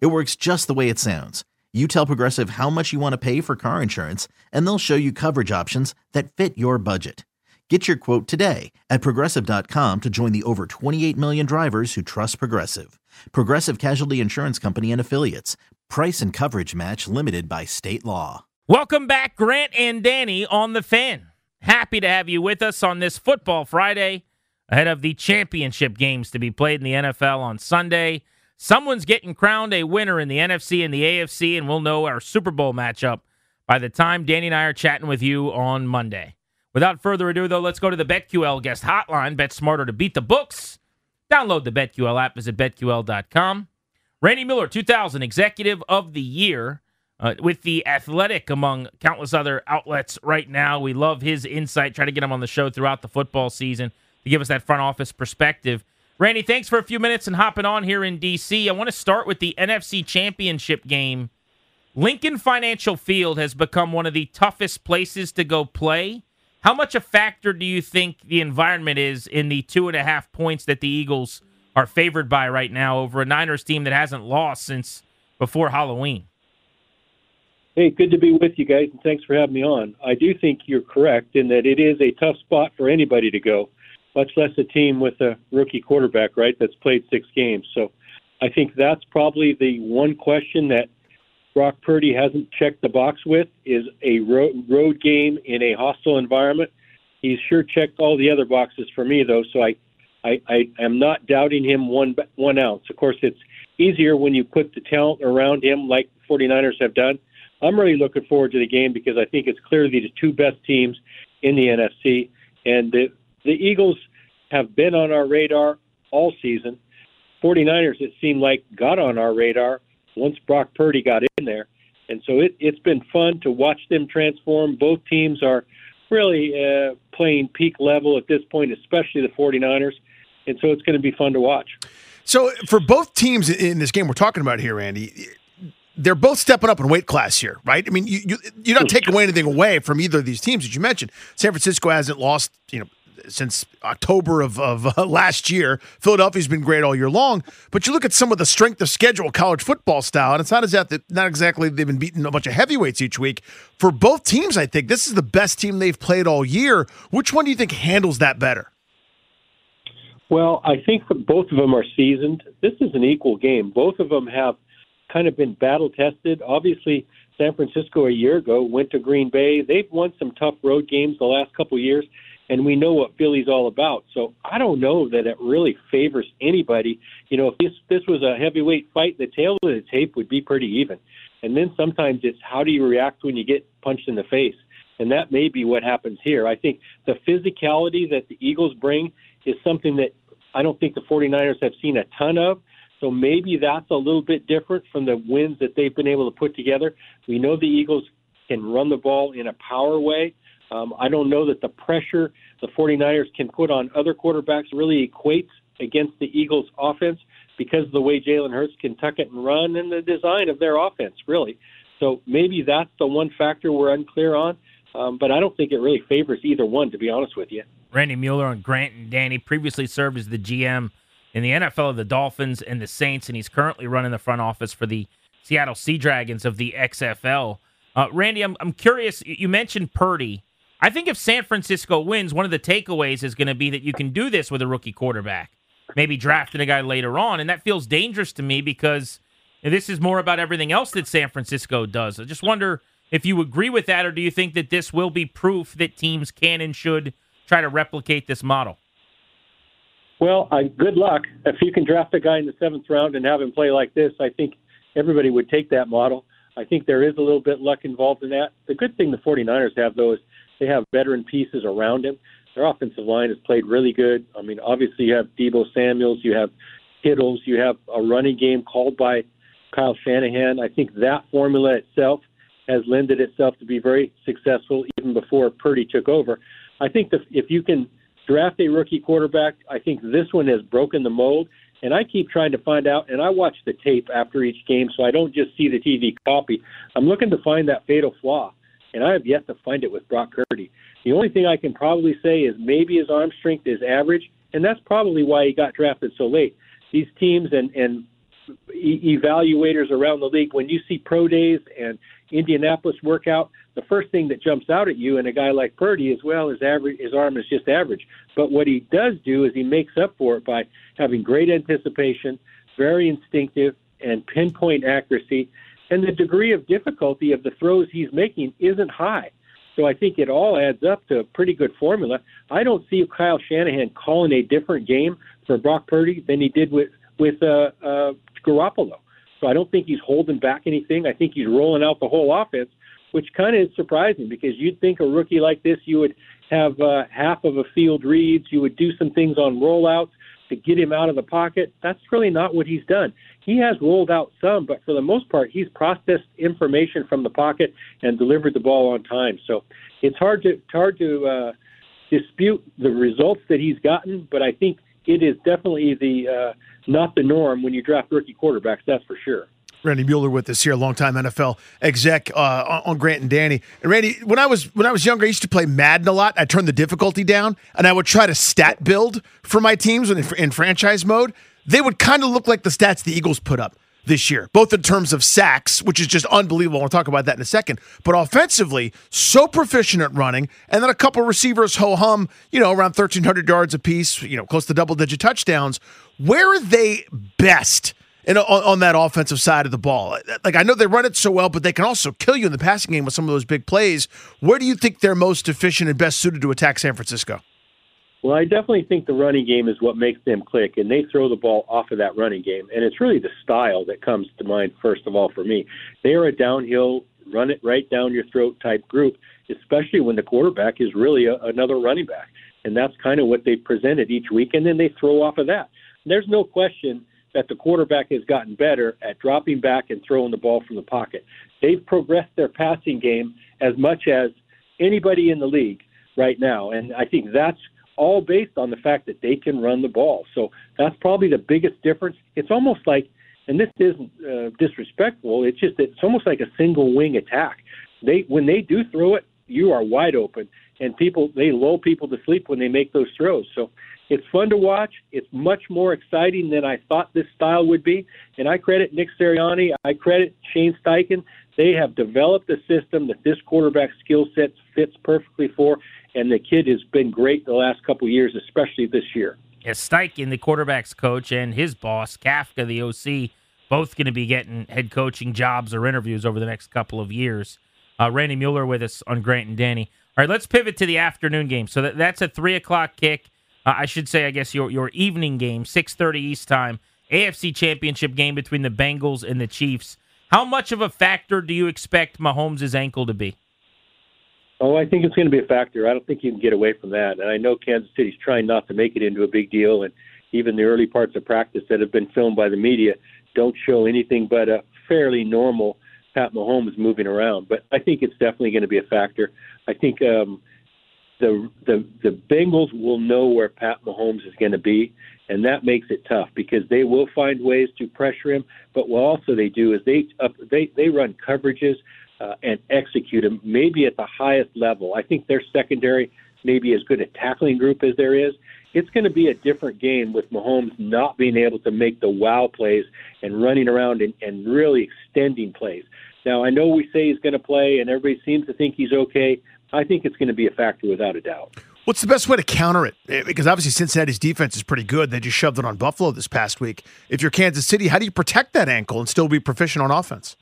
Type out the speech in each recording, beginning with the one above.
It works just the way it sounds. You tell Progressive how much you want to pay for car insurance, and they'll show you coverage options that fit your budget. Get your quote today at progressive.com to join the over 28 million drivers who trust Progressive. Progressive Casualty Insurance Company and Affiliates. Price and coverage match limited by state law. Welcome back, Grant and Danny on the fan. Happy to have you with us on this Football Friday ahead of the championship games to be played in the NFL on Sunday. Someone's getting crowned a winner in the NFC and the AFC, and we'll know our Super Bowl matchup by the time Danny and I are chatting with you on Monday. Without further ado, though, let's go to the BetQL guest hotline. Bet smarter to beat the books. Download the BetQL app. Visit BetQL.com. Randy Mueller, 2000 Executive of the Year uh, with The Athletic, among countless other outlets right now. We love his insight. Try to get him on the show throughout the football season to give us that front office perspective. Randy, thanks for a few minutes and hopping on here in D.C. I want to start with the NFC Championship game. Lincoln Financial Field has become one of the toughest places to go play. How much a factor do you think the environment is in the two and a half points that the Eagles are favored by right now over a Niners team that hasn't lost since before Halloween? Hey, good to be with you guys, and thanks for having me on. I do think you're correct in that it is a tough spot for anybody to go much less a team with a rookie quarterback, right, that's played six games. So I think that's probably the one question that Brock Purdy hasn't checked the box with is a road, game in a hostile environment. He's sure checked all the other boxes for me, though, so I, I, I am not doubting him one, one ounce. Of course, it's easier when you put the talent around him like the 49ers have done. I'm really looking forward to the game because I think it's clearly the two best teams in the NFC. And the, the Eagles have been on our radar all season. 49ers, it seemed like, got on our radar once Brock Purdy got in there. And so it, it's been fun to watch them transform. Both teams are really uh, playing peak level at this point, especially the 49ers. And so it's going to be fun to watch. So for both teams in this game we're talking about here, Andy, they're both stepping up in weight class here, right? I mean, you, you you're not taking away anything away from either of these teams that you mentioned. San Francisco hasn't lost, you know, since October of, of uh, last year. Philadelphia's been great all year long, but you look at some of the strength of schedule, college football style, and it's not as that not exactly they've been beating a bunch of heavyweights each week. For both teams, I think this is the best team they've played all year. Which one do you think handles that better? Well, I think both of them are seasoned. This is an equal game. Both of them have kind of been battle tested. Obviously, San Francisco a year ago went to Green Bay. They've won some tough road games the last couple of years and we know what Philly's all about. So I don't know that it really favors anybody. You know, if this this was a heavyweight fight, the tail of the tape would be pretty even. And then sometimes it's how do you react when you get punched in the face? And that may be what happens here. I think the physicality that the Eagles bring is something that I don't think the 49ers have seen a ton of. So maybe that's a little bit different from the wins that they've been able to put together. We know the Eagles can run the ball in a power way. Um, I don't know that the pressure the 49ers can put on other quarterbacks really equates against the Eagles' offense because of the way Jalen Hurts can tuck it and run and the design of their offense, really. So maybe that's the one factor we're unclear on, um, but I don't think it really favors either one, to be honest with you. Randy Mueller and Grant and Danny previously served as the GM in the NFL of the Dolphins and the Saints, and he's currently running the front office for the Seattle Sea Dragons of the XFL. Uh, Randy, I'm, I'm curious. You mentioned Purdy. I think if San Francisco wins, one of the takeaways is going to be that you can do this with a rookie quarterback. Maybe drafting a guy later on, and that feels dangerous to me because this is more about everything else that San Francisco does. I just wonder if you agree with that, or do you think that this will be proof that teams can and should try to replicate this model? Well, I, good luck. If you can draft a guy in the seventh round and have him play like this, I think everybody would take that model. I think there is a little bit luck involved in that. The good thing the 49ers have, though, is they have veteran pieces around him. Their offensive line has played really good. I mean, obviously you have Deebo Samuels, you have Kittles, you have a running game called by Kyle Shanahan. I think that formula itself has lended itself to be very successful even before Purdy took over. I think that if you can draft a rookie quarterback, I think this one has broken the mold. And I keep trying to find out, and I watch the tape after each game, so I don't just see the TV copy. I'm looking to find that fatal flaw, and I have yet to find it with Brock Purdy. The only thing I can probably say is maybe his arm strength is average, and that's probably why he got drafted so late. These teams and and e- evaluators around the league, when you see pro days and Indianapolis workout, the first thing that jumps out at you in a guy like Purdy is well, his average, his arm is just average. But what he does do is he makes up for it by having great anticipation, very instinctive, and pinpoint accuracy, and the degree of difficulty of the throws he's making isn't high. So I think it all adds up to a pretty good formula. I don't see Kyle Shanahan calling a different game for Brock Purdy than he did with with uh, uh, Garoppolo. So I don't think he's holding back anything. I think he's rolling out the whole offense, which kind of is surprising because you'd think a rookie like this, you would have uh, half of a field reads, you would do some things on rollouts to get him out of the pocket. That's really not what he's done. He has rolled out some, but for the most part, he's processed information from the pocket and delivered the ball on time. So it's hard to it's hard to uh, dispute the results that he's gotten, but I think it is definitely the uh, not the norm when you draft rookie quarterbacks. That's for sure. Randy Mueller with us here, longtime NFL exec uh, on Grant and Danny. And Randy, when I was when I was younger, I used to play Madden a lot. I turned the difficulty down, and I would try to stat build for my teams in, in franchise mode. They would kind of look like the stats the Eagles put up this year, both in terms of sacks, which is just unbelievable. We'll talk about that in a second. But offensively, so proficient at running, and then a couple receivers ho hum, you know, around 1,300 yards apiece, you know, close to double digit touchdowns. Where are they best? In, on, on that offensive side of the ball, like I know they run it so well, but they can also kill you in the passing game with some of those big plays. Where do you think they're most efficient and best suited to attack San Francisco? Well, I definitely think the running game is what makes them click, and they throw the ball off of that running game. And it's really the style that comes to mind first of all for me. They are a downhill, run it right down your throat type group, especially when the quarterback is really a, another running back. And that's kind of what they presented each week, and then they throw off of that. There's no question that the quarterback has gotten better at dropping back and throwing the ball from the pocket. They've progressed their passing game as much as anybody in the league right now, and I think that's all based on the fact that they can run the ball. So that's probably the biggest difference. It's almost like, and this isn't uh, disrespectful. It's just that it's almost like a single wing attack. They when they do throw it, you are wide open, and people they lull people to sleep when they make those throws. So it's fun to watch. It's much more exciting than I thought this style would be. And I credit Nick Sirianni. I credit Shane Steichen. They have developed a system that this quarterback skill set fits perfectly for and the kid has been great the last couple of years, especially this year. Yeah, Steichen, the quarterback's coach, and his boss, Kafka, the OC, both going to be getting head coaching jobs or interviews over the next couple of years. Uh, Randy Mueller with us on Grant and Danny. All right, let's pivot to the afternoon game. So that, that's a three o'clock kick. Uh, I should say, I guess your your evening game, six thirty East time, AFC Championship game between the Bengals and the Chiefs. How much of a factor do you expect Mahomes' ankle to be? Oh, I think it's going to be a factor. I don't think you can get away from that. And I know Kansas City's trying not to make it into a big deal, and even the early parts of practice that have been filmed by the media don't show anything but a fairly normal Pat Mahomes moving around. But I think it's definitely going to be a factor. I think um, the the the Bengals will know where Pat Mahomes is going to be, and that makes it tough because they will find ways to pressure him. But what also they do is they up, they they run coverages uh, and execute them maybe at the highest level. I think their secondary may be as good a tackling group as there is. It's going to be a different game with Mahomes not being able to make the wow plays and running around and, and really extending plays. Now, I know we say he's going to play, and everybody seems to think he's okay. I think it's going to be a factor without a doubt. What's the best way to counter it? Eh, because obviously Cincinnati's defense is pretty good. They just shoved it on Buffalo this past week. If you're Kansas City, how do you protect that ankle and still be proficient on offense?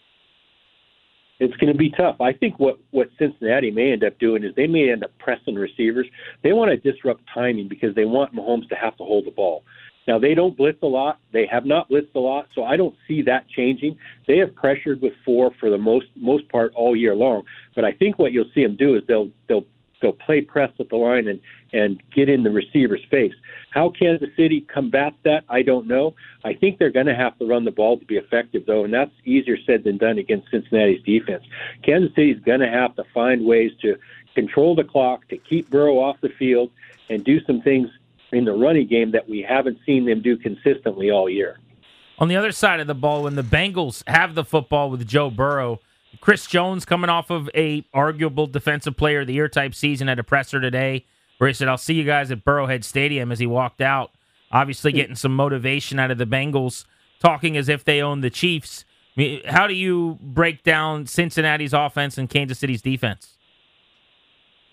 It's going to be tough. I think what what Cincinnati may end up doing is they may end up pressing receivers. They want to disrupt timing because they want Mahomes to have to hold the ball. Now they don't blitz a lot. They have not blitzed a lot, so I don't see that changing. They have pressured with four for the most most part all year long. But I think what you'll see them do is they'll they'll They'll play press at the line and and get in the receiver's face. How Kansas City combats that, I don't know. I think they're going to have to run the ball to be effective, though, and that's easier said than done against Cincinnati's defense. Kansas City's going to have to find ways to control the clock, to keep Burrow off the field, and do some things in the running game that we haven't seen them do consistently all year. On the other side of the ball, when the Bengals have the football with Joe Burrow, Chris Jones coming off of a arguable defensive player of the year type season at a presser today, where he said, "I'll see you guys at Burrowhead Stadium." As he walked out, obviously hmm. getting some motivation out of the Bengals, talking as if they own the Chiefs. I mean, how do you break down Cincinnati's offense and Kansas City's defense?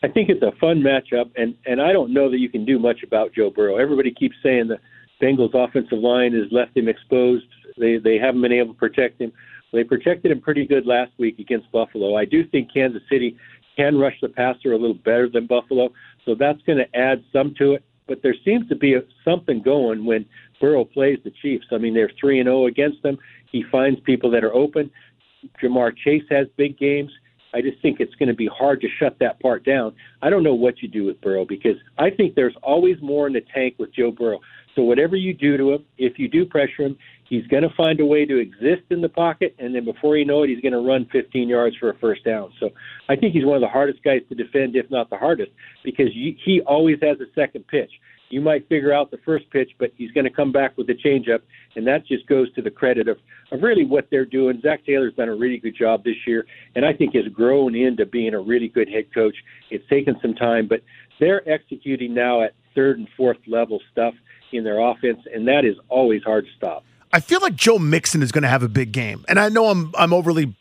I think it's a fun matchup, and and I don't know that you can do much about Joe Burrow. Everybody keeps saying the Bengals offensive line has left him exposed. They they haven't been able to protect him. They protected him pretty good last week against Buffalo. I do think Kansas City can rush the passer a little better than Buffalo, so that's going to add some to it. But there seems to be a, something going when Burrow plays the Chiefs. I mean, they're three and zero oh against them. He finds people that are open. Ja'Marr Chase has big games. I just think it's going to be hard to shut that part down. I don't know what you do with Burrow because I think there's always more in the tank with Joe Burrow. So whatever you do to him, if you do pressure him, he's going to find a way to exist in the pocket, and then before you know it, he's going to run 15 yards for a first down. So I think he's one of the hardest guys to defend, if not the hardest, because he always has a second pitch. You might figure out the first pitch, but he's going to come back with the changeup, and that just goes to the credit of, of really what they're doing. Zac Taylor's done a really good job this year, and I think has grown into being a really good head coach. It's taken some time, but they're executing now at third and fourth level stuff in their offense, and that is always hard to stop. I feel like Joe Mixon is going to have a big game, and I know I'm I'm overly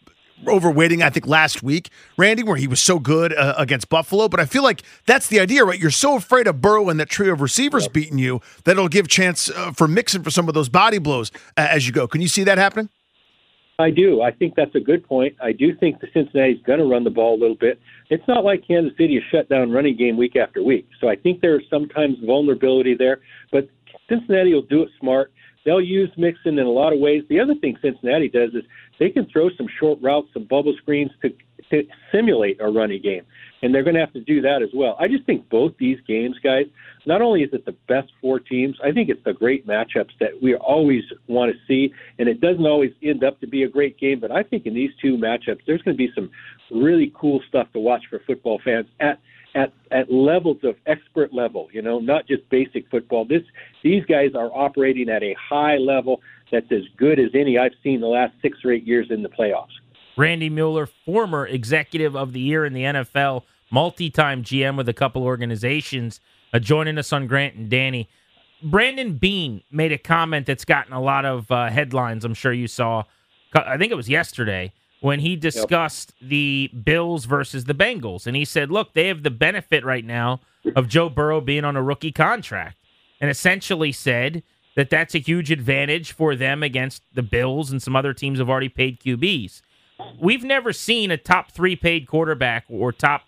overweighting. I think last week, Randy, where he was so good uh, against Buffalo, but I feel like that's the idea, right? You're so afraid of Burrow and that trio of receivers yep. beating you that it'll give chance uh, for Mixon for some of those body blows uh, as you go. Can you see that happening? I do. I think that's a good point. I do think the Cincinnati's going to run the ball a little bit. It's not like Kansas City is shut down running game week after week. So I think there's sometimes vulnerability there, but Cincinnati will do it smart. They'll use Mixon in a lot of ways. The other thing Cincinnati does is they can throw some short routes, some bubble screens to, to simulate a running game. And they're going to have to do that as well. I just think both these games, guys, not only is it the best four teams, I think it's the great matchups that we always want to see. And it doesn't always end up to be a great game, but I think in these two matchups, there's going to be some really cool stuff to watch for football fans at at at levels of expert level, you know, not just basic football. This these guys are operating at a high level that's as good as any I've seen the last six or eight years in the playoffs. Randy Mueller, former executive of the year in the NFL, multi-time GM with a couple organizations, uh, joining us on Grant and Danny. Brandon Beane made a comment that's gotten a lot of uh, headlines. I'm sure you saw. I think it was yesterday when he discussed yep. the Bills versus the Bengals. And he said, look, they have the benefit right now of Joe Burrow being on a rookie contract. And essentially said that that's a huge advantage for them against the Bills and some other teams have already paid QBs. We've never seen a top three paid quarterback or top,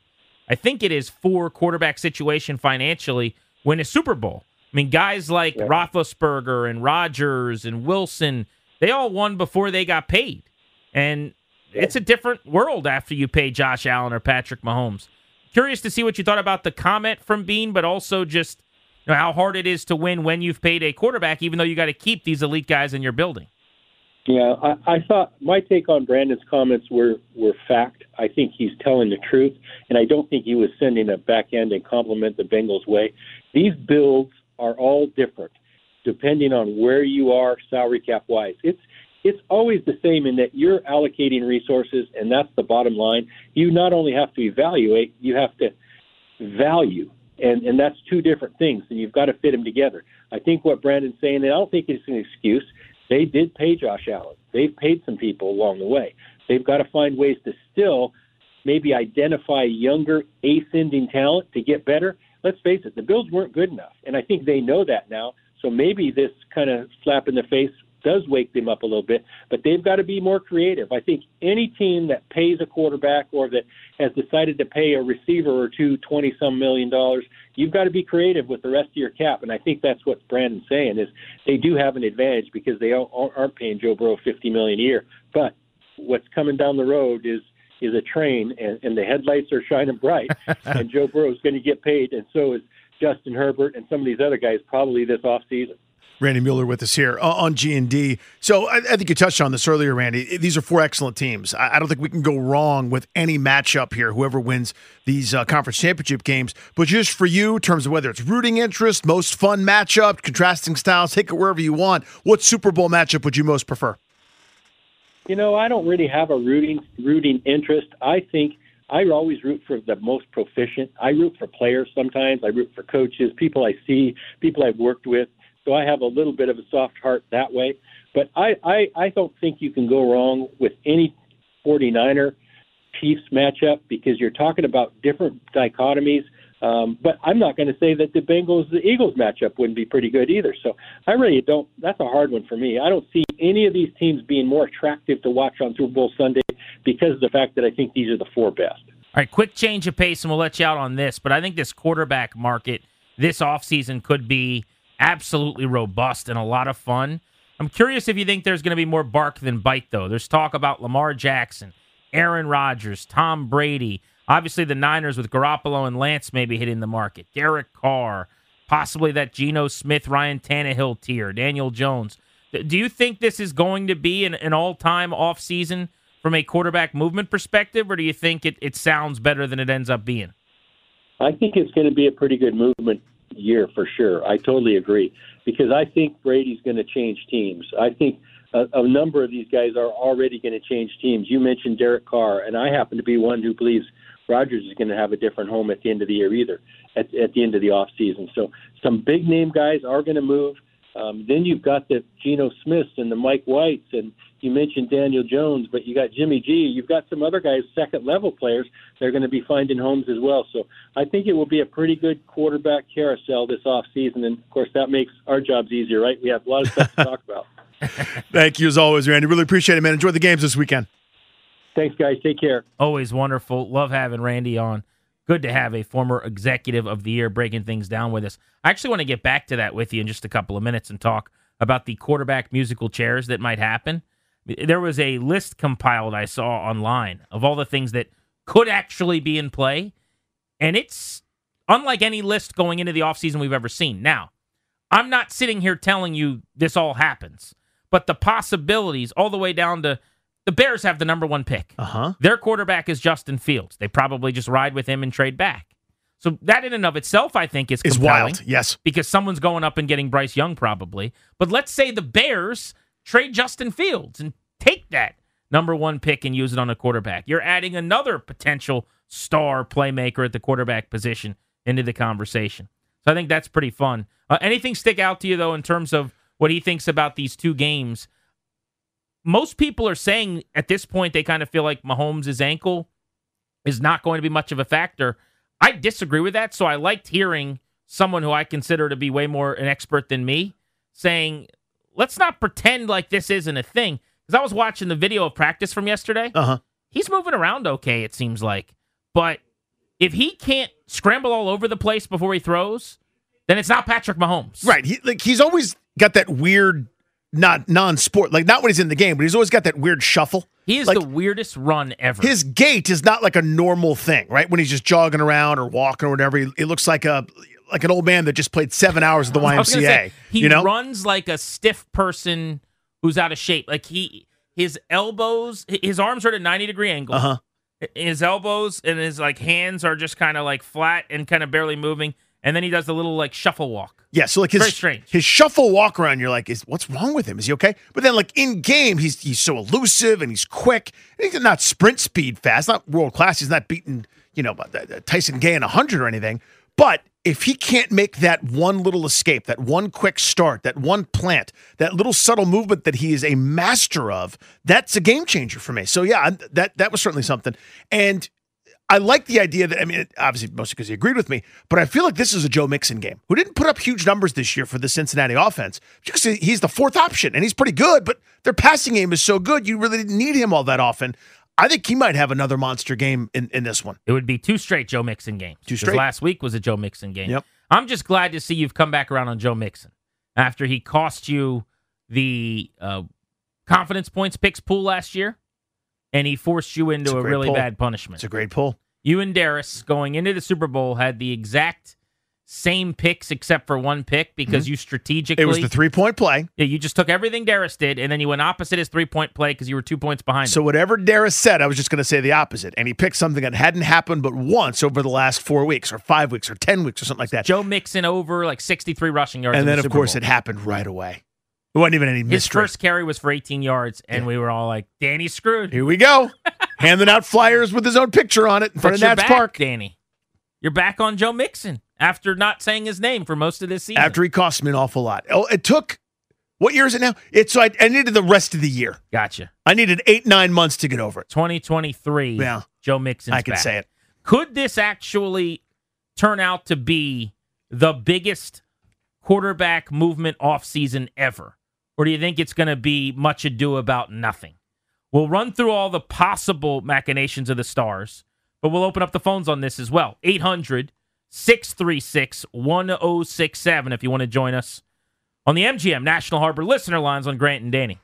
I think it is four quarterback situation financially win a Super Bowl. I mean, guys like yep. Roethlisberger and Rodgers and Wilson, they all won before they got paid. And it's a different world after you pay Josh Allen or Patrick Mahomes. Curious to see what you thought about the comment from Beane, but also just you know, how hard it is to win when you've paid a quarterback, even though you got to keep these elite guys in your building. Yeah, I, I thought my take on Brandon's comments were were fact. I think he's telling the truth, and I don't think he was sending a back end and compliment the Bengals way. These builds are all different depending on where you are salary cap wise. It's it's always the same in that you're allocating resources, and that's the bottom line. You not only have to evaluate, you have to value, and and that's two different things, and you've got to fit them together. I think what Brandon's saying, and I don't think it's an excuse. They did pay Josh Allen. They've paid some people along the way. They've got to find ways to still maybe identify younger ascending talent to get better. Let's face it, the Bills weren't good enough, and I think they know that now. So maybe this kind of slap in the face does wake them up a little bit, but they've got to be more creative. I think any team that pays a quarterback or that has decided to pay a receiver or two twenty some million dollars, you've got to be creative with the rest of your cap. And I think that's what Brandon's saying is they do have an advantage because they aren't paying Joe Burrow fifty million a year. But what's coming down the road is is a train, and, and the headlights are shining bright, and Joe Burrow is going to get paid, and so is Justin Herbert and some of these other guys probably this off season. Randy Mueller with us here on G and D. So I, I, think you touched on this earlier, Randy. These are four excellent teams. I, I don't think we can go wrong with any matchup here. Whoever wins these uh, conference championship games, but just for you, in terms of whether it's rooting interest, most fun matchup, contrasting styles, take it wherever you want. What Super Bowl matchup would you most prefer? You know, I don't really have a rooting rooting interest. I think I always root for the most proficient. I root for players sometimes. I root for coaches, people I see, people I've worked with. So I have a little bit of a soft heart that way. But I, I, I don't think you can go wrong with any 49er Chiefs matchup because you're talking about different dichotomies. Um, but I'm not going to say that the Bengals the Eagles matchup wouldn't be pretty good either. So I really don't. That's a hard one for me. I don't see any of these teams being more attractive to watch on Super Bowl Sunday because of the fact that I think these are the four best. All right, quick change of pace, and we'll let you out on this. But I think this quarterback market this offseason could be absolutely robust and a lot of fun. I'm curious if you think there's going to be more bark than bite, though. There's talk about Lamar Jackson, Aaron Rodgers, Tom Brady. Obviously, the Niners with Garoppolo and Lance maybe hitting the market. Derek Carr, possibly that Geno Smith, Ryan Tannehill tier, Daniel Jones. Do you think this is going to be an, an all time offseason from a quarterback movement perspective, or do you think it, it sounds better than it ends up being? I think it's going to be a pretty good movement year for sure. I totally agree because I think Brady's going to change teams. I think a, a number of these guys are already going to change teams. You mentioned Derek Carr, and I happen to be one who believes Rodgers is going to have a different home at the end of the year either, at, at the end of the off season. So some big name guys are going to move. Um, then you've got the Geno Smiths and the Mike Whites, and you mentioned Daniel Jones, but you got Jimmy G. You've got some other guys, second level players, they're going to be finding homes as well. So I think it will be a pretty good quarterback carousel this off season, and of course that makes our jobs easier, right? We have a lot of stuff to talk about. Thank you as always, Randy. Really appreciate it, man. Enjoy the games this weekend. Thanks, guys. Take care. Always wonderful. Love having Randy on good to have a former executive of the year breaking things down with us. I actually want to get back to that with you in just a couple of minutes and talk about the quarterback musical chairs that might happen. There was a list compiled I saw online of all the things that could actually be in play, and it's unlike any list going into the offseason we've ever seen. Now, I'm not sitting here telling you this all happens, but the possibilities all the way down to the Bears have the number one pick. Uh-huh. Their quarterback is Justin Fields. They probably just ride with him and trade back. So that in and of itself, I think, is, is wild. Yes, because someone's going up and getting Bryce Young probably. But let's say the Bears trade Justin Fields and take that number one pick and use it on a quarterback. You're adding another potential star playmaker at the quarterback position into the conversation. So I think that's pretty fun. Uh, anything stick out to you though in terms of what he thinks about these two games most people are saying at this point they kind of feel like Mahomes' ankle is not going to be much of a factor. I disagree with that, so I liked hearing someone who I consider to be way more an expert than me saying, let's not pretend like this isn't a thing. Because I was watching the video of practice from yesterday. Uh huh. He's moving around okay, it seems like. But if he can't scramble all over the place before he throws, then it's not Patrick Mahomes. Right. He, like he's always got that weird not non-sport, like not when he's in the game, but he's always got that weird shuffle. He is like, the weirdest run ever. His gait is not like a normal thing, right? When he's just jogging around or walking or whatever, he, looks like a like an old man that just played seven hours at the YMCA. Say, he you know? runs like a stiff person who's out of shape. Like he, his elbows, his arms are at a ninety degree angle. Uh-huh. His elbows and his like hands are just kind of like flat and kind of barely moving and then he does the little like shuffle walk. Yeah, so like his Very strange. his shuffle walk around, you're like, is what's wrong with him? Is he okay? But then like in game, he's he's so elusive and he's quick. He's not sprint speed fast, not world class. He's not beating you know Tyson Gay in hundred or anything. But if he can't make that one little escape, that one quick start, that one plant, that little subtle movement that he is a master of, that's a game changer for me. So yeah, that that was certainly something. And I like the idea that I mean, obviously mostly because he agreed with me, but I feel like this is a Joe Mixon game who didn't put up huge numbers this year for the Cincinnati offense. Because he's the fourth option and he's pretty good, but their passing game is so good you really didn't need him all that often. I think he might have another monster game in, in this one. It would be two straight Joe Mixon games. Two straight. Last week was a Joe Mixon game. Yep. I'm just glad to see you've come back around on Joe Mixon after he cost you the uh, confidence points picks pool last year. and he forced you into It's a a, really pull. bad punishment. It's a great pull. You and Darius going into the Super Bowl had the exact same picks except for one pick because you strategically Mm-hmm. It was the three point play. yeah, you just took everything Darius did and then you went opposite his three point play because you were two points behind. So him. whatever Darius said, I was just going to say the opposite. And he picked something that hadn't happened but once over the last four weeks, or five weeks, or ten weeks, or something like that. Joe Mixon over like sixty three rushing yards, and then, the of course, Bowl. it happened right away. It wasn't even any mystery. his first carry was for eighteen yards, and we were all like, "Danny screwed." Here we go, handing out flyers with his own picture on it in front But of Nats back, Park. Danny. You're back on Joe Mixon after not saying his name for most of this season. After he cost me an awful lot. Oh, it took. What year is it now? It's so I, I needed the rest of the year. gotcha. I needed eight nine months to get over it. 2023. Yeah. Joe Mixon. I can say it. Could this actually turn out to be the biggest quarterback movement offseason ever? Or do you think it's going to be much ado about nothing? We'll run through all the possible machinations of the stars, but we'll open up the phones on this as well. 800 636 1067 if you want to join us on the MGM National Harbor listener lines on Grant and Danny.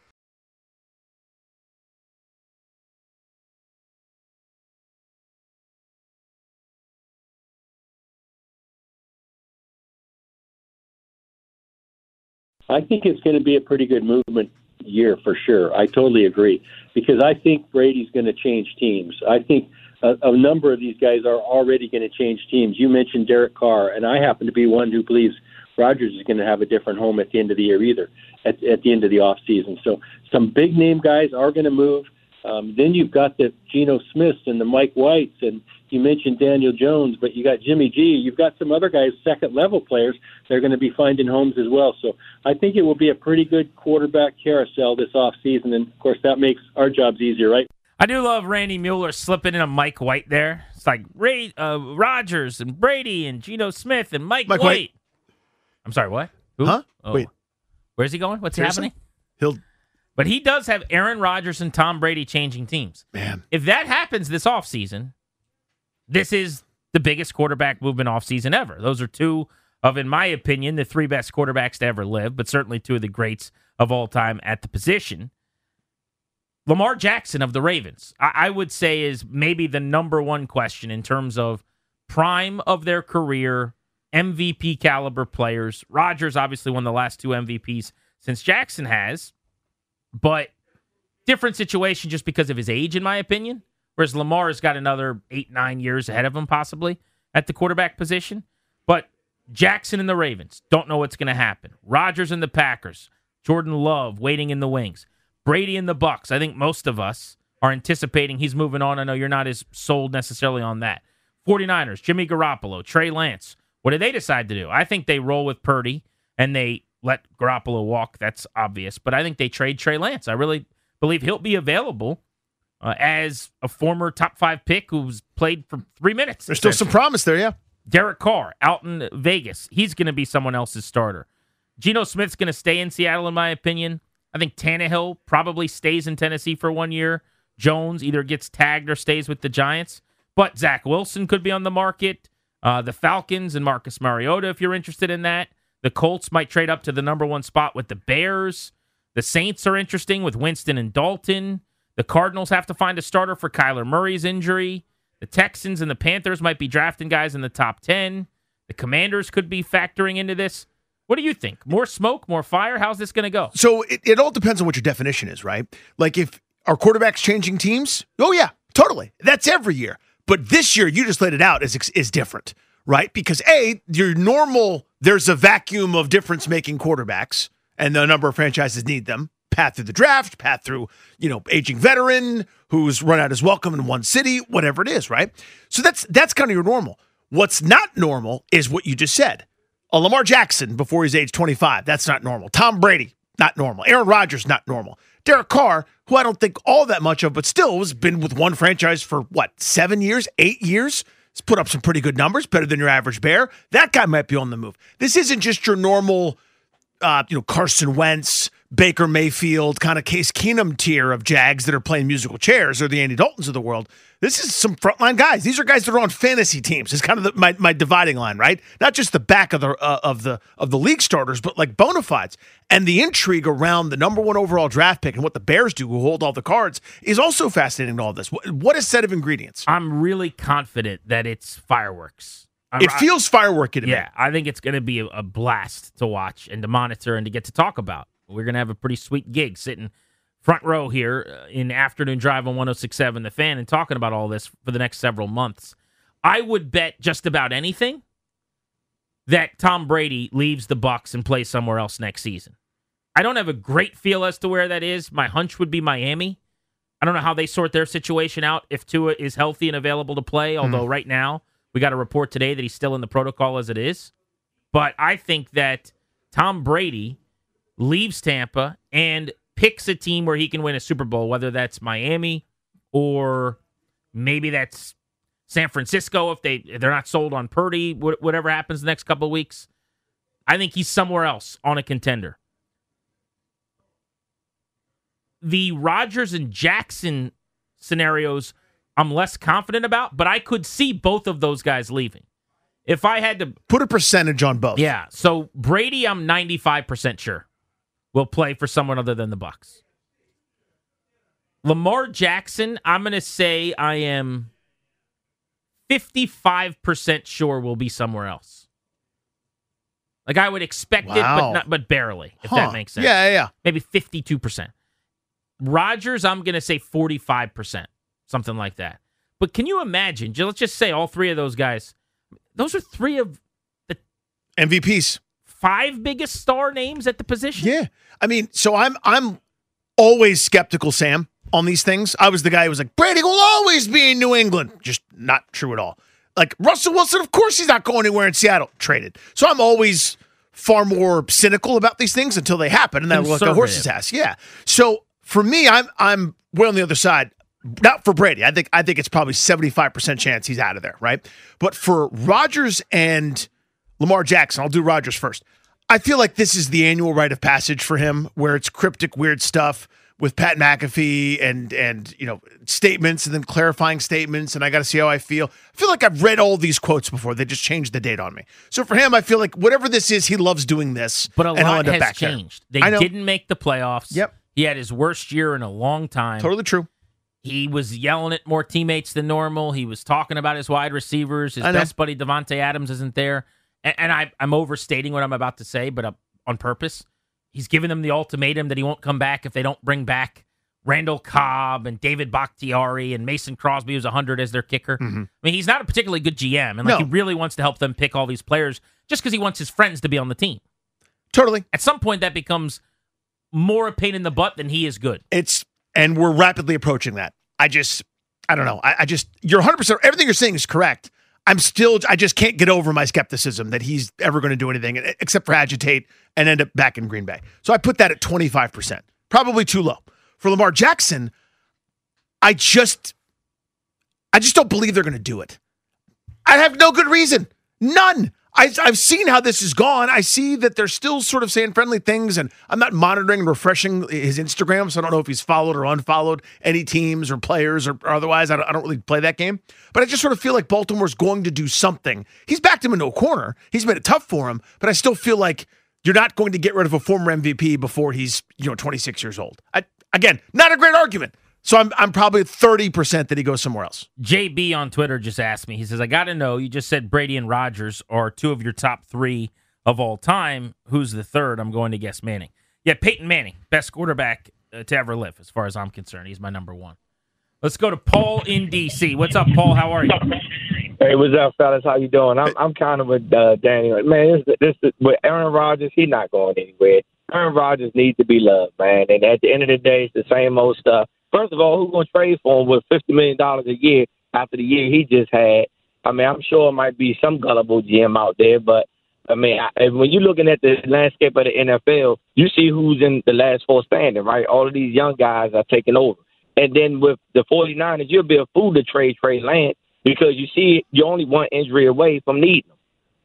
I think it's going to be a pretty good movement year for sure. I totally agree because I think Brady's going to change teams. I think a, a number of these guys are already going to change teams. You mentioned Derek Carr, and I happen to be one who believes Rodgers is going to have a different home at the end of the year either, at, at the end of the off season. So some big name guys are going to move. Um, then you've got the Geno Smiths and the Mike Whites, and you mentioned Daniel Jones, but you got Jimmy G. You've got some other guys, second level players, they're going to be finding homes as well. So I think it will be a pretty good quarterback carousel this off season, and of course that makes our jobs easier, right? I do love Randy Mueller slipping in a Mike White there. It's like Ray uh, Rodgers and Brady and Geno Smith and Mike, Mike White. White. I'm sorry, what? Who? Huh? Oh. Wait. Where's he going? What's Seriously? happening? He'll But he does have Aaron Rodgers and Tom Brady changing teams. man. If that happens this offseason, this is the biggest quarterback movement offseason ever. Those are two of, in my opinion, the three best quarterbacks to ever live, but certainly two of the greats of all time at the position. Lamar Jackson of the Ravens, I, I would say, is maybe the number one question in terms of prime of their career, MVP caliber players. Rodgers obviously won the last two MVPs since Jackson has, but different situation just because of his age, in my opinion. Whereas Lamar has got another eight, nine years ahead of him, possibly at the quarterback position. But Jackson and the Ravens don't know what's going to happen. Rodgers and the Packers, Jordan Love waiting in the wings, Brady and the Bucs. I think most of us are anticipating he's moving on. I know you're not as sold necessarily on that. 49ers, Jimmy Garoppolo, Trey Lance. What do they decide to do? I think they roll with Purdy and they let Garoppolo walk. That's obvious. But I think they trade Trey Lance. I really believe he'll be available uh, as a former top five pick who's played for three minutes. There's still some promise there, yeah. Derek Carr out in Vegas. He's going to be someone else's starter. Geno Smith's going to stay in Seattle, in my opinion. I think Tannehill probably stays in Tennessee for one year. Jones either gets tagged or stays with the Giants. But Zach Wilson could be on the market. Uh, the Falcons and Marcus Mariota, if you're interested in that. The Colts might trade up to the number one spot with the Bears. The Saints are interesting with Winston and Dalton. The Cardinals have to find a starter for Kyler Murray's injury. The Texans and the Panthers might be drafting guys in the top 10. The Commanders could be factoring into this. What do you think? More smoke, more fire? How's this going to go? So it, it all depends on what your definition is, right? Like if our quarterbacks changing teams, oh yeah, totally. That's every year. But this year, you just laid it out is is different, right? Because a your normal there's a vacuum of difference making quarterbacks, and the number of franchises need them. Path through the draft, path through you know aging veteran who's run out his welcome in one city, whatever it is, right? So that's that's kind of your normal. What's not normal is what you just said. A Lamar Jackson before he's age 25, that's not normal. Tom Brady, not normal. Aaron Rodgers, not normal. Derek Carr, who I don't think all that much of, but still has been with one franchise for what, seven years, eight years? He's put up some pretty good numbers, better than your average bear. That guy might be on the move. This isn't just your normal, uh, you know, Carson Wentz, Baker Mayfield, kind of Case Keenum tier of Jags that are playing musical chairs or the Andy Daltons of the world. This is some frontline guys. These are guys that are on fantasy teams. It's kind of the, my, my dividing line, right? Not just the back of the uh, of the of the league starters, but like bona fides. And the intrigue around the number one overall draft pick and what the Bears do, who hold all the cards, is also fascinating. To all this, what, what a set of ingredients. I'm really confident that it's fireworks. I'm, It feels fireworky to me. yeah, I think it's going to be a, a blast to watch and to monitor and to get to talk about. We're going to have a pretty sweet gig sitting front row here uh, in afternoon drive on 1067 The Fan and talking about all this for the next several months. I would bet just about anything that Tom Brady leaves the Bucs and plays somewhere else next season. I don't have a great feel as to where that is. My hunch would be Miami. I don't know how they sort their situation out if Tua is healthy and available to play, although right now we got a report today that he's still in the protocol as it is. But I think that Tom Brady leaves Tampa and picks a team where he can win a Super Bowl, whether that's Miami or maybe that's San Francisco if they if they're not sold on Purdy, whatever happens the next couple of weeks. I think he's somewhere else on a contender. The Rodgers and Jackson scenarios I'm less confident about, but I could see both of those guys leaving. If I had to Put a percentage on both. yeah. So Brady, I'm 95% sure will play for someone other than the Bucs. Lamar Jackson, I'm going to say I am 55% sure will be somewhere else. Like I would expect it, but not, but barely, if Huh. that makes sense. Yeah, yeah, yeah. Maybe 52%. Rodgers, I'm going to say 45%, something like that. But can you imagine? Let's just say all three of those guys, those are three of the MVPs. Five biggest star names at the position. Yeah. I mean, so I'm I'm always skeptical, Sam, on these things. I was the guy who was like, Brady will always be in New England. Just not true at all. Like Russell Wilson, of course he's not going anywhere in Seattle. Traded. So I'm always far more cynical about these things until they happen, and then look like a horse's ass. Yeah. So for me, I'm I'm way on the other side. Not for Brady. I think I think it's probably 75% chance he's out of there, right? But for Rodgers and Lamar Jackson, I'll do Rodgers first. I feel like this is the annual rite of passage for him, where it's cryptic, weird stuff with Pat McAfee and and you know statements and then clarifying statements, and I got to see how I feel. I feel like I've read all these quotes before. They just changed the date on me. So for him, I feel like whatever this is, he loves doing this. But a lot has back there. changed. They didn't make the playoffs. Yep. He had his worst year in a long time. Totally true. He was yelling at more teammates than normal. He was talking about his wide receivers. His best buddy Davante Adams isn't there. And, and I, I'm overstating what I'm about to say, but uh, on purpose. He's given them the ultimatum that he won't come back if they don't bring back Randall Cobb and David Bakhtiari and Mason Crosby, who's 100 as their kicker. I mean, he's not a particularly good GM, and like Mm-hmm. No. he really wants to help them pick all these players just because he wants his friends to be on the team. Totally. At some point, that becomes more a pain in the butt than he is good. It's and we're rapidly approaching that. I just I don't know. I, I just you're 100 percent everything you're saying is correct. I'm still I just can't get over my skepticism that he's ever going to do anything except for agitate and end up back in Green Bay. So I put that at 25 percent, probably too low for Lamar Jackson. I just I just don't believe they're going to do it. I have no good reason. None. I, I've seen how this has gone. I see that they're still sort of saying friendly things, and I'm not monitoring and refreshing his Instagram, so I don't know if he's followed or unfollowed any teams or players or, or otherwise. I don't, I don't really play that game, but I just sort of feel like Baltimore's going to do something. He's backed him into a corner. He's made it tough for him, but I still feel like you're not going to get rid of a former MVP before he's you know 26 years old. I, again, not a great argument. So I'm I'm probably 30% that he goes somewhere else. JB on Twitter just asked me. He says, "I got to know. You just said Brady and Rodgers are two of your top three of all time. Who's the third? I'm going to guess Manning. Yeah, Peyton Manning, best quarterback uh, to ever live, as far as I'm concerned. He's my number one. Let's go to Paul in DC. What's up, Paul? How are you? Hey, what's up, fellas? How you doing? I'm I'm kind of with uh, Danny. Like, Man, this this is, with Aaron Rodgers. He's not going anywhere. Aaron Rodgers needs to be loved, man. And at the end of the day, it's the same old stuff. First of all, who's going to trade for him with fifty million dollars a year after the year he just had? I mean, I'm sure it might be some gullible GM out there, but I mean, I, when you're looking at the landscape of the NFL, you see who's in the last four standing, right? All of these young guys are taking over. And then with the 49ers, you'll be a fool to trade Trey Lance because you see you're only one injury away from needing him.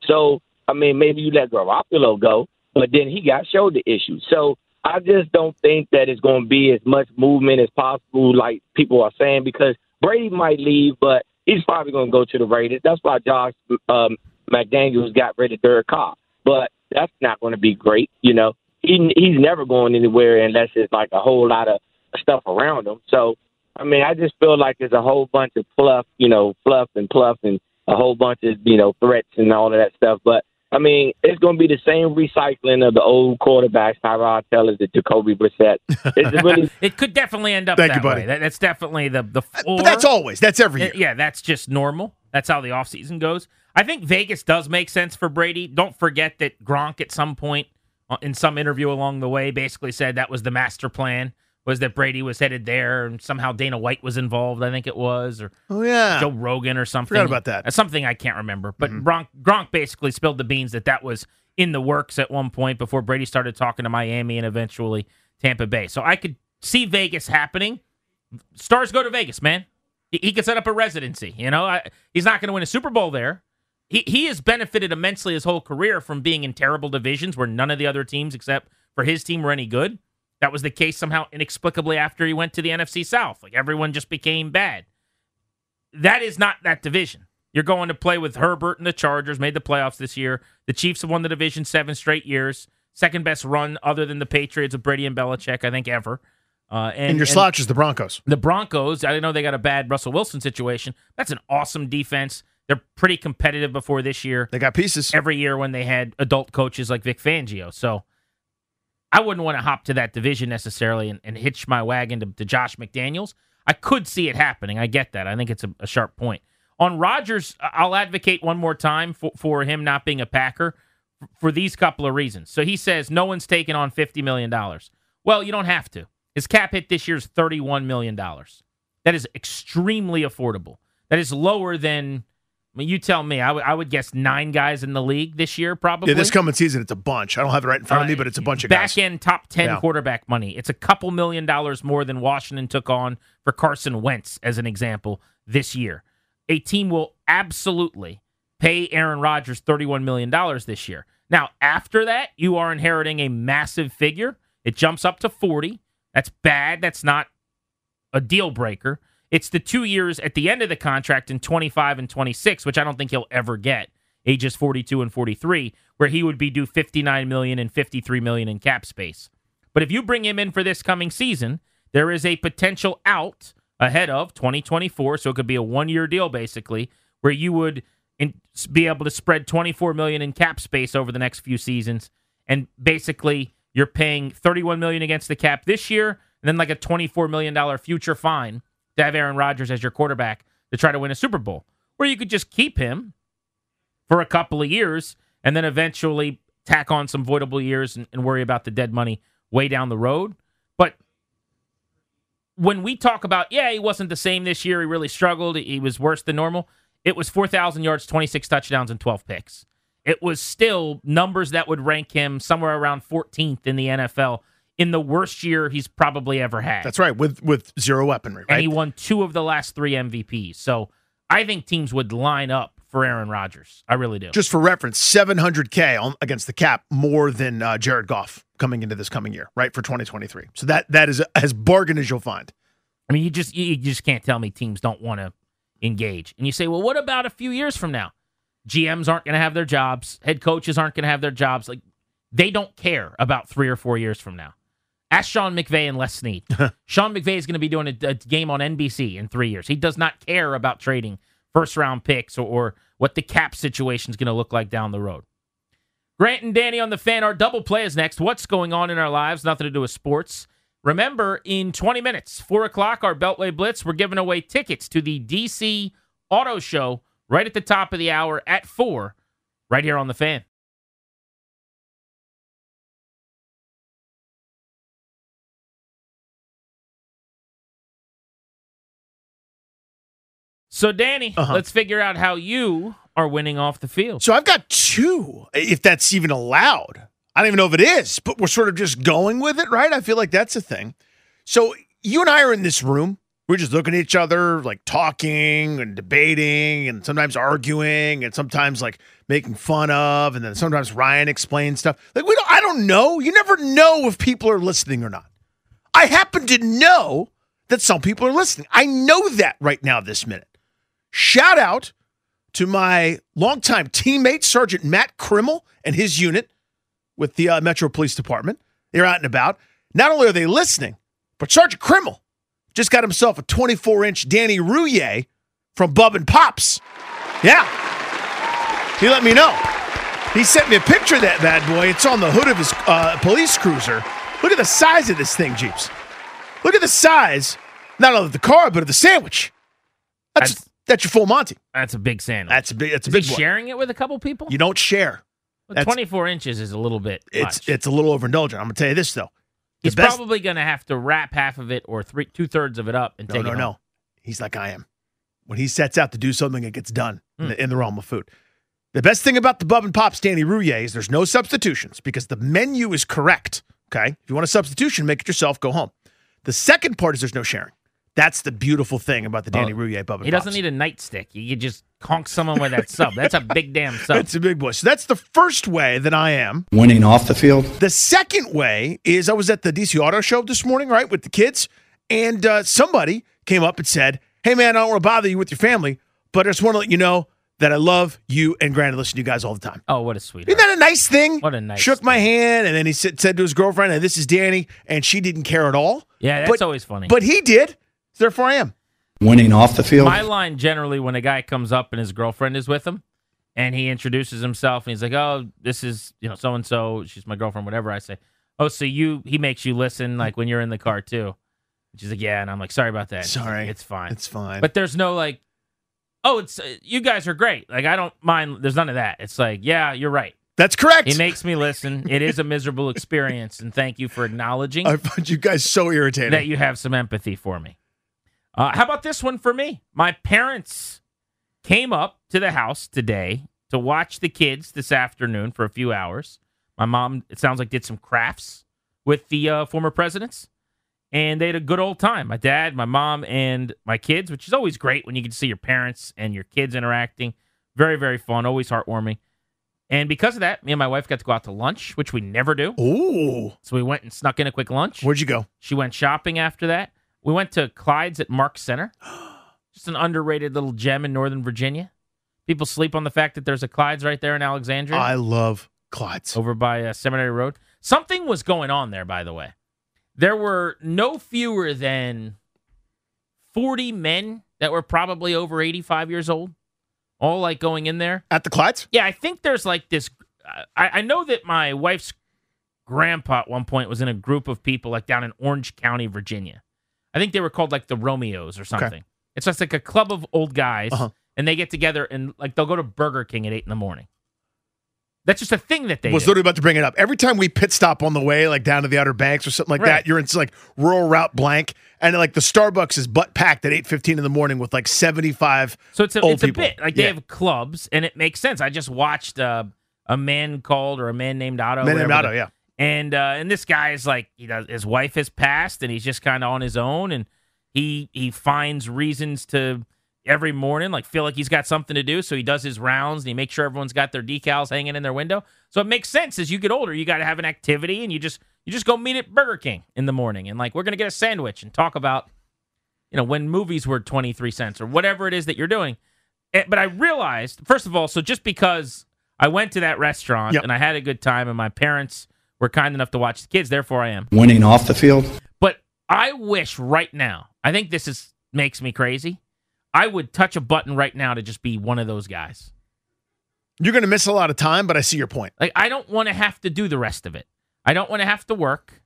So, I mean, maybe you let Garoppolo go, but then he got shoulder issues. So, I just don't think that it's going to be as much movement as possible, like people are saying, because Brady might leave, but he's probably going to go to the Raiders. That's why Josh um, McDaniels got rid of Derek Carr. But that's not going to be great, you know. He he's never going anywhere unless it's like a whole lot of stuff around him. So, I mean, I just feel like there's a whole bunch of fluff, you know, fluff and pluff and a whole bunch of you know threats and all of that stuff. But I mean, it's going to be the same recycling of the old quarterbacks, Tyrod Taylor, the Jacoby Brissett. It's really, it could definitely end up Thank that you, buddy. way. That, that's definitely the the floor. But that's always. That's every year. Yeah, that's just normal. That's how the offseason goes. I think Vegas does make sense for Brady. Don't forget that Gronk at some point uh, in some interview along the way basically said that was the master plan was that Brady was headed there and somehow Dana White was involved, I think it was, or Oh yeah. Joe Rogan or something. Forgot about that. Mm-hmm. Uh, Something I can't remember. But Gronk, Gronk basically spilled the beans that that was in the works at one point before Brady started talking to Miami and eventually Tampa Bay. So I could see Vegas happening. Stars go to Vegas, man. He, he could set up a residency. You know, I, he's not going to win a Super Bowl there. He he has benefited immensely his whole career from being in terrible divisions where none of the other teams except for his team were any good. That was the case somehow inexplicably after he went to the NFC South. Like everyone just became bad. That is not that division. You're going to play with Herbert and the Chargers, made the playoffs this year. The Chiefs have won the division seven straight years. Second best run other than the Patriots of Brady and Belichick, I think, ever. Uh, and, and your slouch is the Broncos. the Broncos, I know they got a bad Russell Wilson situation. That's an awesome defense. They're pretty competitive before this year They got pieces. every year when they had adult coaches like Vic Fangio. So I wouldn't want to hop to that division necessarily and, and hitch my wagon to, to Josh McDaniels. I could see it happening. I get that. I think it's a, a sharp point. On Rodgers, I'll advocate one more time for, for him not being a Packer for these couple of reasons. So he says no one's taking on $50 million. Well, you don't have to. His cap hit this year is $31 million. That is extremely affordable. That is lower than, I mean, you tell me, I would- guess nine guys in the league this year, probably. Yeah, this coming season, it's a bunch. I don't have it right in front of me, uh, but it's a bunch of guys. back guys. end top 10 Yeah. quarterback money. It's a couple million dollars more than Washington took on for Carson Wentz, as an example, this year. A team will absolutely pay Aaron Rodgers $31 million this year. Now, after that, you are inheriting a massive figure. It jumps up to 40. That's bad. That's not a deal breaker. It's the two years at the end of the contract in 25 and 26, which I don't think he'll ever get, ages 42 and 43, where he would be due 59 million and 53 million in cap space. But if you bring him in for this coming season, there is a potential out ahead of 2024, so it could be a one-year deal basically, where you would be able to spread 24 million in cap space over the next few seasons, and basically you're paying 31 million against the cap this year, and then like a 24 million dollar future fine to have Aaron Rodgers as your quarterback to try to win a Super Bowl, or you could just keep him for a couple of years and then eventually tack on some voidable years and, and worry about the dead money way down the road. But when we talk about, yeah, he wasn't the same this year. He really struggled. He was worse than normal. It was 4,000 yards, 26 touchdowns, and 12 picks. It was still numbers that would rank him somewhere around 14th in the NFL in the worst year he's probably ever had. That's right, with with zero weaponry, And he won two of the last three MVPs. So I think teams would line up for Aaron Rodgers. I really do. Just for reference, 700K against the cap, more than uh, Jared Goff coming into this coming year, right, for 2023. So that that is as bargain as you'll find. I mean, you just you just can't tell me teams don't want to engage. And you say, well, what about a few years from now? GMs aren't going to have their jobs. Head coaches aren't going to have their jobs. Like they don't care about three or four years from now. Ask Sean McVay and Les Snead. Sean McVay is going to be doing a, a game on NBC in three years. He does not care about trading first round picks or, or what the cap situation is going to look like down the road. Grant and Danny on the fan. Our double play is next. What's going on in our lives? Nothing to do with sports. Remember, in 20 minutes, 4 o'clock, our Beltway Blitz, we're giving away tickets to the DC Auto Show right at the top of the hour at 4, right here on the fan. So, Danny, Uh-huh. let's figure out how you are winning off the field. So I've got two, if that's even allowed. I don't even know if it is, but we're sort of just going with it, right? I feel like that's a thing. So you and I are in this room. We're just looking at each other, like talking and debating, and sometimes arguing, and sometimes like making fun of, and then sometimes Ryan explains stuff. Like we don't, I don't know. You never know if people are listening or not. I happen to know that some people are listening. I know that right now, this minute. Shout out to my longtime teammate, Sergeant Matt Krimmel, and his unit with the uh, Metro Police Department. They're out and about. Not only are they listening, but Sergeant Krimmel just got himself a 24 inch Danny Rouhier from Bub and Pops. Yeah. He let me know. He sent me a picture of that bad boy. It's on the hood of his uh, police cruiser. Look at the size of this thing, Jeeps. Look at the size, not only of the car, but of the sandwich. That's That's- your full Monty. That's a big sandwich. That's a big. That's a Is big sharing it with a couple people? You don't share. Well, 24 inches is a little bit It's much. it's a little overindulgent. I'm gonna tell you this though. He's best- probably going to have to wrap half of it or three two thirds of it up and No, take no, it no. home. He's like I am. When he sets out to do something, it gets done in, Hmm. the, in the realm of food. The best thing about the Bub and Pops Danny Rouhier is there's no substitutions because the menu is correct. Okay. If you want a substitution, make it yourself, go home. The second part is there's no sharing. That's the beautiful thing about the Danny Oh, Rouhier Bub and He doesn't Pops. need a nightstick. You could just conk someone with that sub. That's a big damn sub. That's a big boy. So that's the first way that I am. winning off the field. The second way is I was at the DC Auto Show this morning, right, with the kids, and uh, somebody came up and said, "Hey, man, I don't want to bother you with your family, but I just want to let you know that I love you and Granny listen to you guys all the time." oh, what a sweetheart. Isn't that a nice thing? What a nice Shook my hand, and then he said, said to his girlfriend, "And this is Danny," and she didn't care at all. yeah, that's but- always funny. But he did. So therefore, I am. Winning off the field. My line generally when a guy comes up and his girlfriend is with him and he introduces himself and he's like, "Oh, this is, you know, so and so, she's my girlfriend, whatever." I say, "Oh, so you he makes you listen like when you're in the car too." She's like, "Yeah." And I'm like, "Sorry about that." She's like, Sorry. it's fine." It's fine. But there's no like, "Oh, it's uh, you guys are great." Like I don't mind there's none of that. It's like, "Yeah, you're right." that's correct. He makes me listen. It is a miserable experience and thank you for acknowledging I find you guys so irritating. that you have some empathy for me. Uh, how about this one for me? My parents came up to the house today to watch the kids this afternoon for a few hours. My mom, it sounds like, did some crafts with the uh, former presidents, and they had a good old time. My dad, my mom, and my kids, which is always great when you get to see your parents and your kids interacting. Very, very fun, always heartwarming. And because of that, me and my wife got to go out to lunch, which we never do. Ooh, So we went and snuck in a quick lunch. where'd you go? She went shopping after that. We went to Clyde's at Mark Center. Just an underrated little gem in Northern Virginia. People sleep on the fact that there's a Clyde's right there in Alexandria I love Clyde's. over by uh, Seminary Road. Something was going on there, by the way. There were no fewer than 40 men that were probably over 85 years old, all like going in there. At the Clyde's? Yeah, I think there's like this. I, I know that my wife's grandpa at one point was in a group of people like down in Orange County, Virginia. I think they were called like the Romeos or something. It's just like a club of old guys, Uh-huh. and they get together and like they'll go to Burger King at eight in the morning. That's just a thing that they was do. literally about to bring it up. Every time we pit stop on the way, like down to the Outer Banks or something like Right. that, you're in like rural route blank, and like the Starbucks is butt packed at eight fifteen in the morning with like seventy five. So it's a old it's a people. bit like they have clubs, and it makes sense. I just watched uh, a man called or a man named Otto. Men named Otto, yeah. And uh, and this guy is like he does his wife has passed and he's just kind of on his own and he he finds reasons to every morning like feel like he's got something to do. So he does his rounds and he makes sure everyone's got their decals hanging in their window. So it makes sense as you get older you got to have an activity and you just you just go meet at Burger King in the morning and like we're gonna get a sandwich and talk about you know when movies were 23 cents or whatever it is that you're doing. Eh, but I realized first of all so just because I went to that restaurant Yep. and I had a good time and my parents were kind enough to watch the kids therefore I am winning off the field. but I wish right now, I think this is makes me crazy. I would touch a button right now to just be one of those guys. You're gonna miss a lot of time, but I see your point. Like I don't want to have to do the rest of it. I don't want to have to work.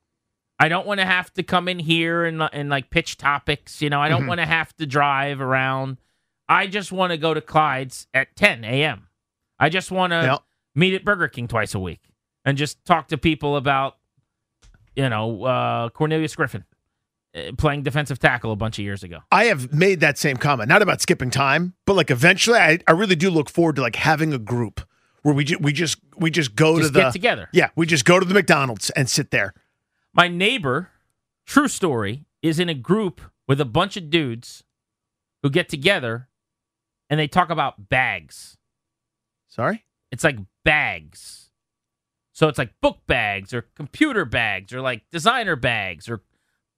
I don't want to have to come in here and and like pitch topics, you know. I don't Mhm. want to have to drive around. I just want to go to Clyde's at 10 a.m. I just want to Yeah. meet at Burger King twice a week and just talk to people about, you know, uh, Cornelius Griffin uh, playing defensive tackle a bunch of years ago. I have made that same comment, not about skipping time, but like eventually, I, I really do look forward to like having a group where we ju- we just we just go Just to the get together. yeah we just go to the McDonald's and sit there. My neighbor, true story, is in a group with a bunch of dudes who get together and they talk about bags. Sorry? It's like bags. So it's like book bags or computer bags or like designer bags or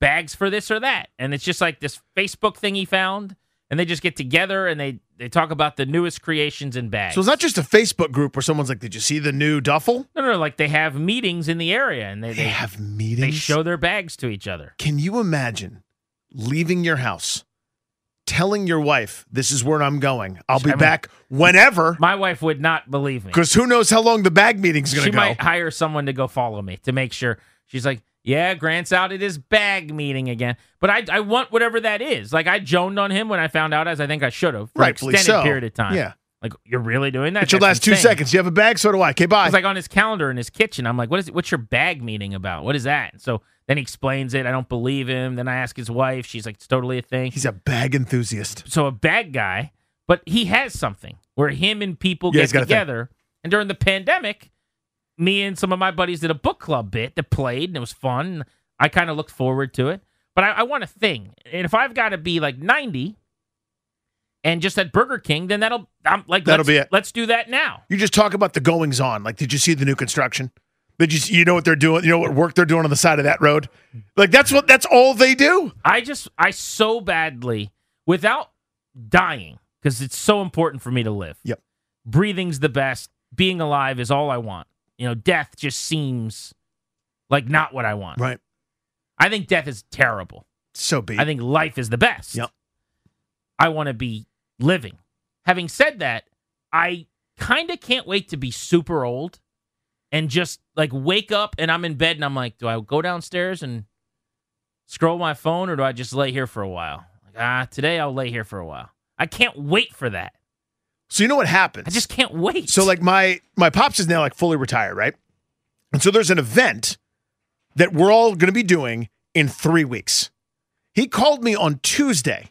bags for this or that. And it's just like this Facebook thing he found. And they just get together and they, they talk about the newest creations in bags. So it's not just a Facebook group where someone's like, "Did you see the new duffel?" no, no, like they have meetings in the area and they, They they, have meetings. they show their bags to each other. Can you imagine leaving your house, telling your wife, "This is where I'm going. I'll be I mean- back whenever," My wife would not believe me. because who knows how long the bag meeting's going to go. She might hire someone to go follow me to make sure. She's like, yeah, Grant's out at his bag meeting again. But I, I want whatever that is. Like I joned on him when I found out, as I think I should have for Rightfully an extended so. period of time. Yeah. Like you're really doing that? It's your last two seconds. You have a bag, so do I. Okay, bye. It's like on his calendar in his kitchen. I'm like, what is it? What's your bag meeting about? What is that? So then he explains it. I don't believe him. Then I ask his wife. She's like, it's totally a thing. He's a bag enthusiast. so a bad guy, but he has something where him and people Yeah, get got a thing. together. And during the pandemic, me and some of my buddies did a book club bit that played and it was fun. I kind of looked forward to it. But I, I want a thing. And if I've got to be like 90 and just at Burger King, then that'll I'm like That'll let's, be it. Let's do that now. You just talk about the goings on. Like, did you see the new construction? Did you you know what they're doing? You know what work they're doing on the side of that road? Like that's what that's all they do. I just I so badly without dying because it's so important for me to live. Yep. Breathing's the best. Being alive is all I want. You know, death just seems like not what I want. Right. I think death is terrible. So be. I think life is the best. Yep. I want to be living. Having said that, I kind of can't wait to be super old and just like wake up and I'm in bed and I'm like, do I go downstairs and scroll my phone or do I just lay here for a while? Like, ah, today I'll lay here for a while. I can't wait for that. so you know what happens? I just can't wait. So like my my pops is now like fully retired, right? And so there's an event that we're all going to be doing in 3 weeks. He called me on Tuesday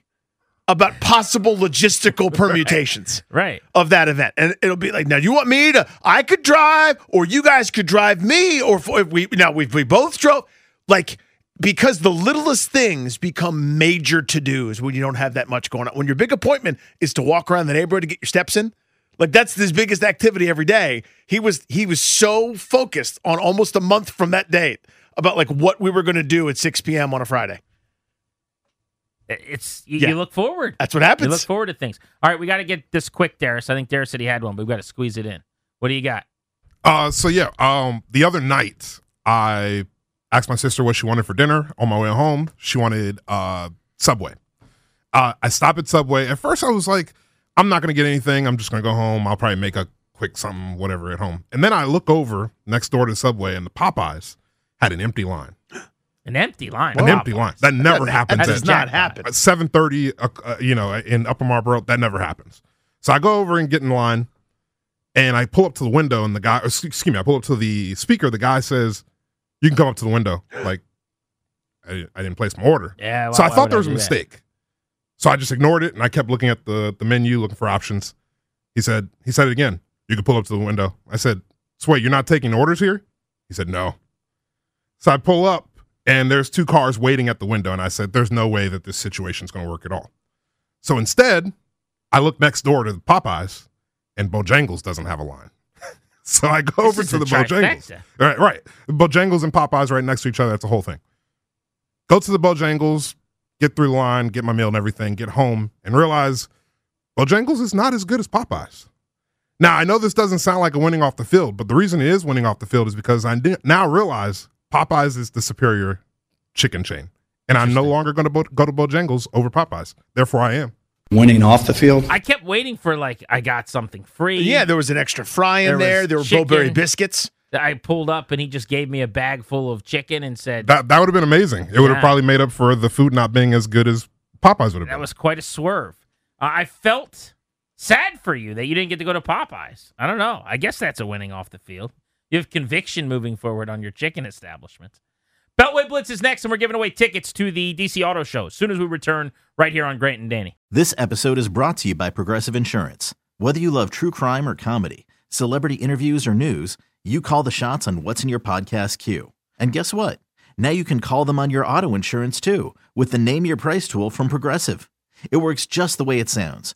about possible logistical permutations right. of that event. And it'll be like, now you want me to I could drive or you guys could drive me or if we now we we both drove like because the littlest things become major to-dos when you don't have that much going on. When your big appointment is to walk around the neighborhood to get your steps in, like that's his biggest activity every day. He was he was so focused on almost a month from that date about like what we were going to do at 6 p.m. on a Friday. It's you, Yeah. you look forward. That's what happens. You look forward to things. All right, we got to get this quick, Darius. I think Darius said he had one, but we've got to squeeze it in. What do you got? Uh, so yeah, um, the other night I asked my sister what she wanted for dinner. On my way home, she wanted uh Subway. Uh, I stop at Subway. At first, I was like, I'm not gonna get anything. I'm just gonna go home. I'll probably make a quick something, whatever, at home. And then I look over next door to Subway, and the Popeyes had an empty line. An empty line. An empty line. That never happens. That at- does not happen. at 7.30 uh, uh, you know in upper marlboro that never happens so i go over and get in line and i pull up to the window and the guy excuse excuse me i pull up to the speaker the guy says you can come up to the window like i, I didn't place my order Yeah. so i thought there was a do that? mistake so i just ignored it and i kept looking at the, the menu looking for options he said he said it again you can pull up to the window i said so wait you're not taking orders here he said no so i pull up and there's two cars waiting at the window and i said there's no way that this situation's going to work at all. So instead i look next door to the popeyes and bojangles doesn't have a line. So i go over to the bojangles. trifecta. right right. Bojangles and popeyes right next to each other that's the whole thing. Go to the bojangles get through the line get my meal and everything get home and realize bojangles is not as good as popeyes. Now i know this doesn't sound like a winning off the field but the reason it is winning off the field is because i now realize popeyes is the superior chicken chain and i'm no longer going to bo- go to bojangles over popeyes therefore i am Winning off the field. I kept waiting for like I got something free. Yeah, there was an extra fry in There there. There were chicken. Bo-Berry biscuits. I pulled up and he just gave me a bag full of chicken and said that, that would have been amazing it would have probably made up for the food not being as good as popeyes would have that been was quite a swerve. Uh, I felt sad for you that you didn't get to go to Popeyes. I don't know. I guess that's a winning off the field. You have conviction moving forward on your chicken establishment. Beltway Blitz is next, and we're giving away tickets to the DC Auto Show as soon as we return right here on Grant and Danny. This episode is brought to you by Progressive Insurance. Whether you love true crime or comedy, celebrity interviews or news, you call the shots on what's in your podcast queue. And guess what? Now you can call them on your auto insurance too with the Name Your Price tool from Progressive. It works just the way it sounds.